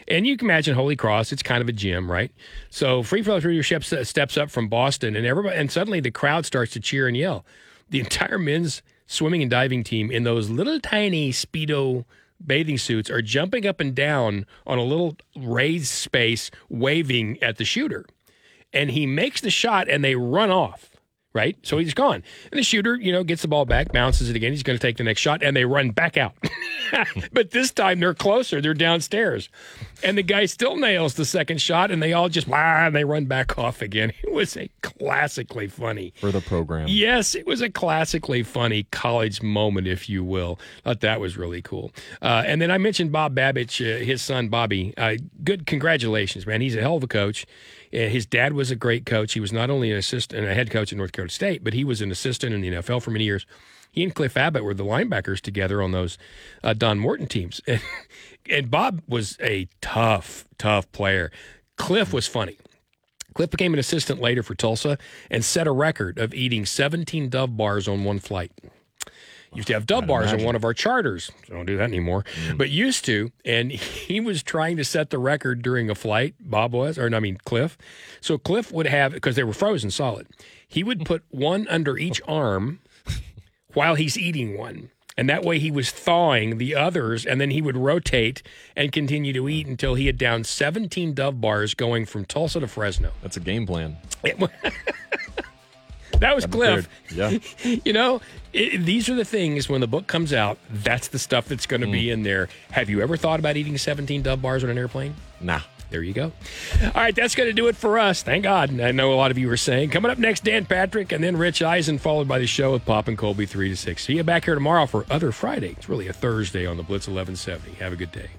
and you can imagine Holy Cross. It's kind of a gym, right? So Free Throw leadership steps up from Boston, and everybody, and suddenly the crowd starts to cheer and yell. The entire men's swimming and diving team in those little tiny speedo bathing suits are jumping up and down on a little raised space, waving at the shooter, and he makes the shot, and they run off right? So he's gone. And the shooter, you know, gets the ball back, bounces it again. He's going to take the next shot, and they run back out. but this time they're closer. They're downstairs. And the guy still nails the second shot, and they all just, wow, and they run back off again. It was a classically funny. For the program. Yes, it was a classically funny college moment, if you will. Thought that was really cool. Uh, and then I mentioned Bob Babich, uh, his son Bobby. Uh, good, congratulations, man. He's a hell of a coach. Uh, his dad was a great coach. He was not only an assistant and a head coach at North Carolina State, but he was an assistant in the NFL for many years. He and Cliff Abbott were the linebackers together on those uh, Don Morton teams. And, and Bob was a tough, tough player. Cliff was funny. Cliff became an assistant later for Tulsa and set a record of eating 17 Dove bars on one flight. Used to have Dove bars on one of our charters. Don't do that anymore, mm. but used to. And he was trying to set the record during a flight. Bob was, or I mean Cliff. So Cliff would have because they were frozen solid. He would put one under each arm while he's eating one. And that way he was thawing the others, and then he would rotate and continue to eat until he had down 17 Dove bars going from Tulsa to Fresno. That's a game plan. That was Cliff. Yeah. You know, it, these are the things when the book comes out, that's the stuff that's going to be mm. in there. Have you ever thought about eating 17 Dove bars on an airplane? Nah. There you go. All right, that's going to do it for us. Thank God. I know a lot of you were saying. Coming up next, Dan Patrick and then Rich Eisen, followed by the show with Pop and Colby 3 to 6. See you back here tomorrow for Other Friday. It's really a Thursday on the Blitz 1170. Have a good day.